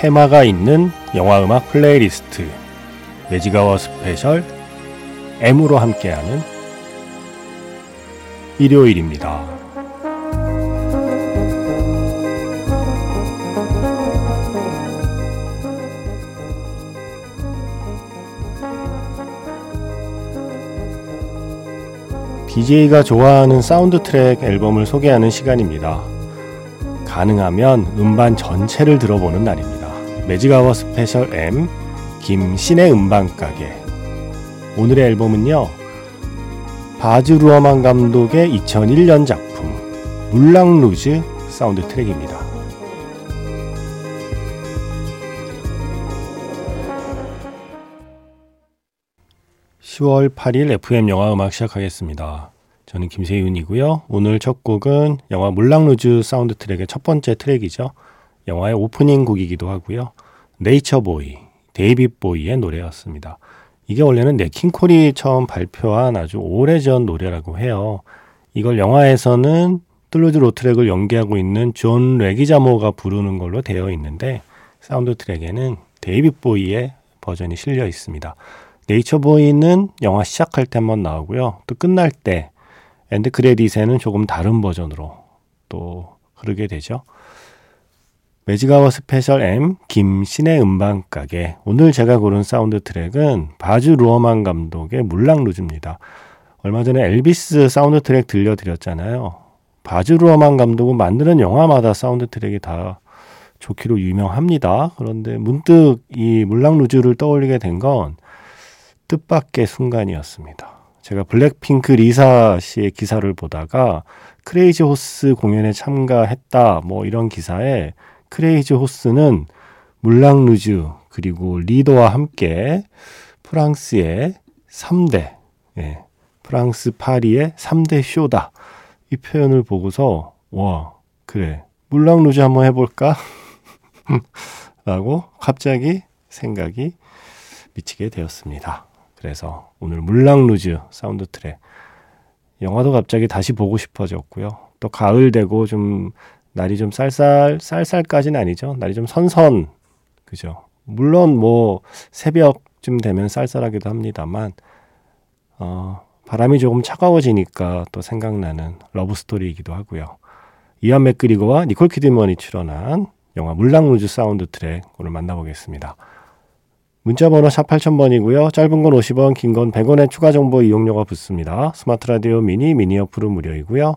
테마가 있는 영화 음악 플레이리스트 매지가워 스페셜 M으로 함께하는 일요일입니다. DJ가 좋아하는 사운드 트랙 앨범을 소개하는 시간입니다. 가능하면 음반 전체를 들어보는 날입니다. 매직아워 스페셜 M 김세윤의 음반가게 오늘의 앨범은요 바즈 루어만 감독의 2001년 작품 물랑 루즈 사운드 트랙입니다. 10월 8일 FM 영화 음악 시작하겠습니다. 저는 김세윤이고요. 오늘 첫 곡은 영화 물랑루즈 사운드 트랙의 첫 번째 트랙이죠. 영화의 오프닝 곡이기도 하고요. Nature Boy, 데이빗 보위의 노래였습니다. 이게 원래는 냇 킹 콜이 처음 발표한 아주 오래전 노래라고 해요. 이걸 영화에서는 툴루즈 로트렉을 연기하고 있는 존 레귀자모가 부르는 걸로 되어 있는데 사운드 트랙에는 데이빗 보위의 버전이 실려 있습니다. Nature Boy는 영화 시작할 때 한번 나오고요. 또 끝날 때 end credit에는 조금 다른 버전으로 또 흐르게 되죠. 매직아워 스페셜 M 김세윤의 음반 가게 오늘 제가 고른 사운드 트랙은 바즈 루어만 감독의 물랑루즈입니다. 얼마 전에 엘비스 사운드 트랙 들려드렸잖아요. 바즈 루어만 감독은 만드는 영화마다 사운드 트랙이 다 좋기로 유명합니다. 그런데 문득 이 물랑루즈를 떠올리게 된 건 뜻밖의 순간이었습니다. 제가 블랙핑크 리사 씨의 기사를 보다가 크레이지 호스 공연에 참가했다 뭐 이런 기사에 크레이지 호스는 물랑 루즈 그리고 리도와 함께 프랑스의 3대 예, 프랑스 파리의 3대 쇼다 이 표현을 보고서 와 그래 물랑 루즈 한번 해볼까 라고 갑자기 생각이 미치게 되었습니다. 그래서 오늘 물랑 루즈 사운드 트랙 영화도 갑자기 다시 보고 싶어졌고요. 또 가을 되고 좀 날이 좀 쌀쌀 쌀쌀까지는 아니죠. 날이 좀 선선 그죠. 물론 뭐 새벽쯤 되면 쌀쌀하기도 합니다만 어, 바람이 조금 차가워지니까 또 생각나는 러브 스토리이기도 하고요. 이완 맥그리거와 니콜 키드먼이 출연한 영화 물랑루즈 사운드 트랙 오늘 만나보겠습니다. 문자번호 샵 8000번이고요. 짧은 건 50원, 긴 건 100원의 추가 정보 이용료가 붙습니다. 스마트 라디오 미니, 미니 어플은 무료이고요.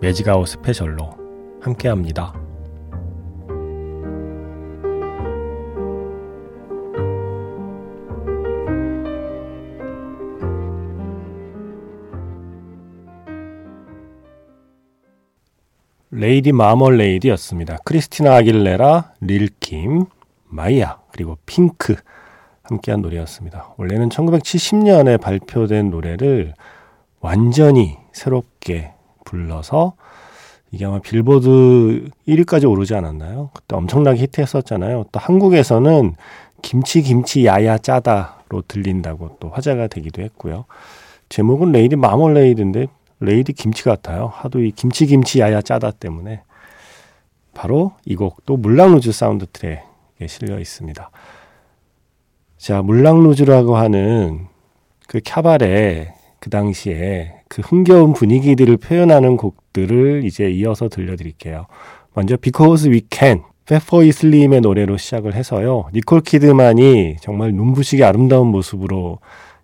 매직아웃 스페셜로 함께합니다. Lady Marmalade였습니다. 크리스티나 아길레라, 릴킴, 마이아, 그리고 핑크 함께한 노래였습니다. 원래는 1970년에 발표된 노래를 완전히 새롭게 불러서 이게 아마 빌보드 1위까지 오르지 않았나요? 그때 엄청나게 히트했었잖아요. 또 한국에서는 김치 김치 야야 짜다로 들린다고 또 화제가 되기도 했고요. 제목은 Lady Marmalade인데 Lady 김치 같아요. 하도 이 김치 김치 야야 짜다 때문에 바로 이 곡도 물랑루즈 사운드 트랙에 실려 있습니다. 자, 물랑루즈라고 하는 그 캬바레 그 당시에 그 흥겨운 분위기들을 표현하는 곡들을 이제 이어서 들려드릴게요. 먼저 Because We Can 팻보이 슬림의 노래로 시작을 해서요. 니콜 키드만이 정말 눈부시게 아름다운 모습으로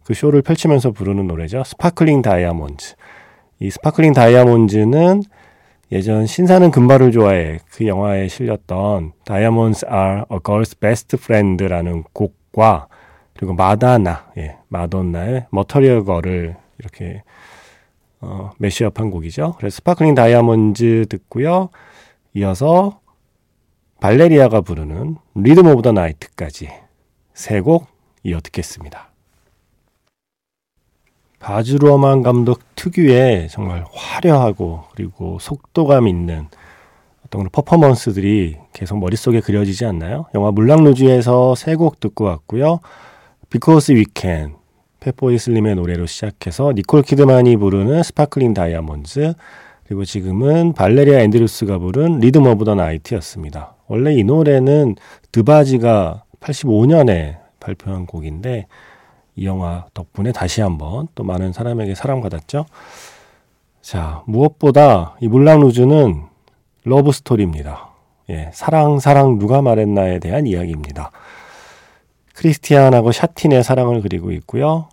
그 쇼를 펼치면서 부르는 노래죠. Sparkling Diamond. 이 Sparkling Diamond는 예전 신사는 금발을 좋아해 그 영화에 실렸던 Diamonds are a girl's best friend라는 곡과 그리고 마돈나, 예, 마돈나의 Material Girl을 이렇게 어, mashup한 곡이죠. 그래서 Sparkling Diamond 듣고요. 이어서 발레리아가 부르는 Rhythm of the Night까지 세 곡 이어 듣겠습니다. 바즈 루어만 감독 특유의 정말 화려하고 그리고 속도감 있는 어떤 퍼포먼스들이 계속 머릿속에 그려지지 않나요? 영화 물랑루즈에서 세 곡 듣고 왔고요. Because We Can, 팻보이 슬림의 노래로 시작해서 니콜 키드만이 부르는 Sparkling Diamond 그리고 지금은 발레리아 앤드루스가 부른 Rhythm of the Night였습니다. 원래 이 노래는 드바지가 85년에 발표한 곡인데 이 영화 덕분에 다시 한번 또 많은 사람에게 사랑받았죠. 자, 무엇보다 이 물랑 루즈는 러브 스토리입니다. 예, 사랑, 사랑, 누가 말했나에 대한 이야기입니다. 크리스티안하고 샤틴의 사랑을 그리고 있고요.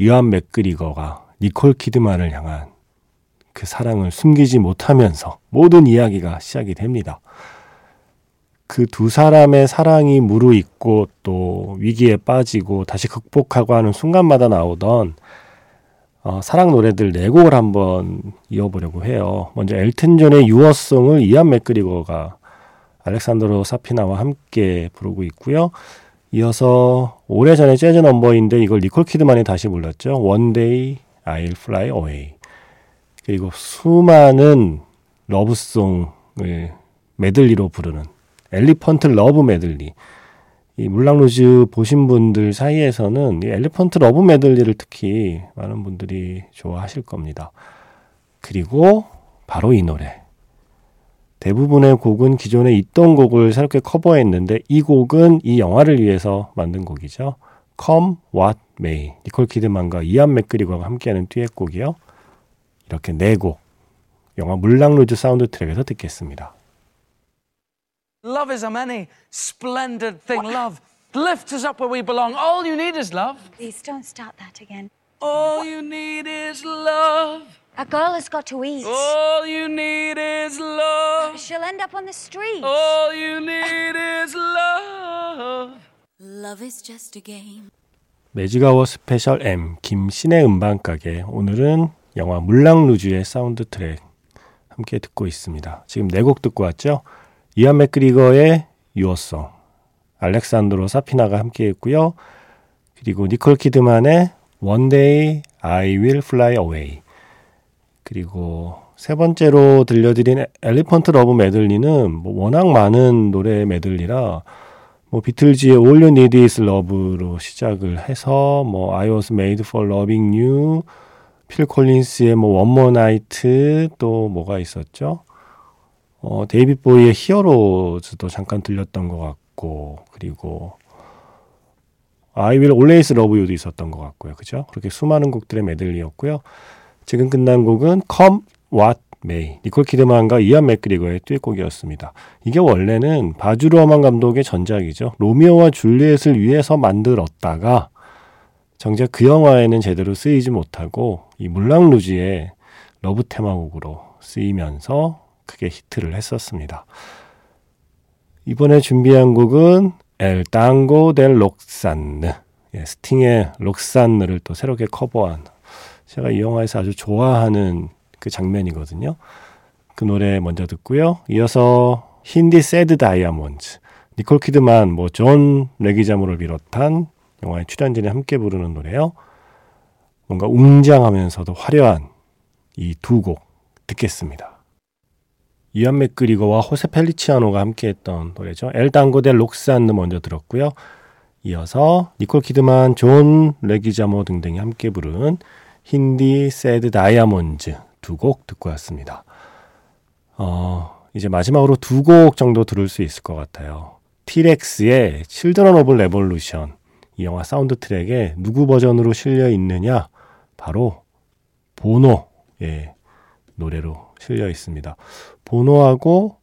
이완 맥그리거가 니콜 키드만을 향한 그 사랑을 숨기지 못하면서 모든 이야기가 시작이 됩니다. 그 두 사람의 사랑이 무르익고 또 위기에 빠지고 다시 극복하고 하는 순간마다 나오던 어, 사랑 노래들 네 곡을 한번 이어보려고 해요. 먼저 엘튼 존의 유어송을 이안 맥그리거가 알렉산드로 사피나와 함께 부르고 있고요. 이어서 오래전에 재즈 넘버인데 이걸 니콜 키드만이 다시 불렀죠. One Day I'll Fly Away. 그리고 수많은 러브송을 메들리로 부르는 Elephant Love Medley. 이 물랑루즈 보신 분들 사이에서는 이 Elephant Love Medley를 특히 많은 분들이 좋아하실 겁니다. 그리고 바로 이 노래. 대부분의 곡은 기존에 있던 곡을 새롭게 커버했는데 이 곡은 이 영화를 위해서 만든 곡이죠. Come What May. 니콜 키드만과 이완 맥그리거가 함께하는 듀엣곡이요. 이렇게 네 곡. 영화 물랑루즈 사운드 트랙에서 듣겠습니다. Love is a many splendid thing. Love lifts us up where we belong. All you need is love. Please don't start that again. All you need is love. A girl has got to eat. All you need is love. She'll end up on the street. All you need is love. Love is just a game. 매직아워 스페셜 M 김세윤의 음반 가게 오늘은 영화 물랑루즈의 사운드 트랙 함께 듣고 있습니다. 지금 네 곡 듣고 왔죠? 이완 맥그리거의 Your Song, 알레산드로 사피나가 함께 했고요. 그리고 니콜 키드만의 One Day I Will Fly Away. 그리고 세 번째로 들려드린 Elephant Love Medley는 뭐 워낙 많은 노래 메들리라 뭐 비틀즈의 All You Need Is Love로 시작을 해서 뭐 I Was Made for Loving You, 필 콜린스의 뭐 One More Night 또 뭐가 있었죠? 어, 데이빗 보이의 히어로즈도 잠깐 들렸던 것 같고, 그리고 I Will Always Love You도 있었던 것 같고요. 그죠? 그렇게 수많은 곡들의 메들리였고요. 지금 끝난 곡은 Come What May, 니콜 키드만과 이안 맥그리거의 듀엣곡이었습니다. 이게 원래는 바즈 루어만 감독의 전작이죠. 로미오와 줄리엣을 위해서 만들었다가 정작 그 영화에는 제대로 쓰이지 못하고 이 물랑 루즈의 러브 테마곡으로 쓰이면서 크게 히트를 했었습니다. 이번에 준비한 곡은 El Tango de Roxanne 예, 스팅의 Roxanne를 또 새롭게 커버한 제가 이 영화에서 아주 좋아하는 그 장면이거든요. 그 노래 먼저 듣고요. 이어서 Hindi Sad Diamond 니콜 키드만 뭐 존 레기자모를 비롯한 영화의 출연진이 함께 부르는 노래요. 뭔가 웅장하면서도 화려한 이 두 곡 듣겠습니다. 이완 맥그리거와 호세 펠리치아노가 함께했던 노래죠. El Tango de Roxanne 먼저 들었고요. 이어서 니콜 키드만, 존 레기자모 등등이 함께 부른 Hindi Sad Diamond 두곡 듣고 왔습니다. 어, 이제 마지막으로 두 곡 정도 들을 수 있을 것 같아요. 티렉스의 Children of Revolution 이 영화 사운드 트랙에 누구 버전으로 실려 있느냐? 바로 보노의 노래로 실려 있습니다. 보노하고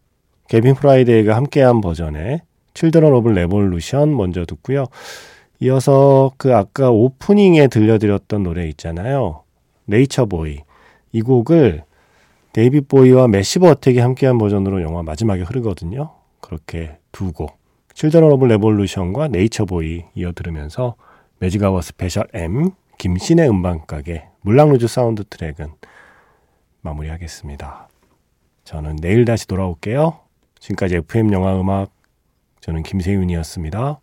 개빈 프라이데이가 함께한 버전의 Children of Revolution 먼저 듣고요. 이어서 그 아까 오프닝에 들려드렸던 노래 있잖아요. Nature Boy. 이 곡을 데이빗 보위와 매시브 어택이 함께한 버전으로 영화 마지막에 흐르거든요. 그렇게 두 곡. Children of Revolution과 Nature Boy 이어 들으면서 매직아워 스페셜 M 김세윤의 음반가게 물랑루즈 사운드 트랙은 마무리하겠습니다. 저는 내일 다시 돌아올게요. 지금까지 FM 영화 음악 저는 김세윤이었습니다.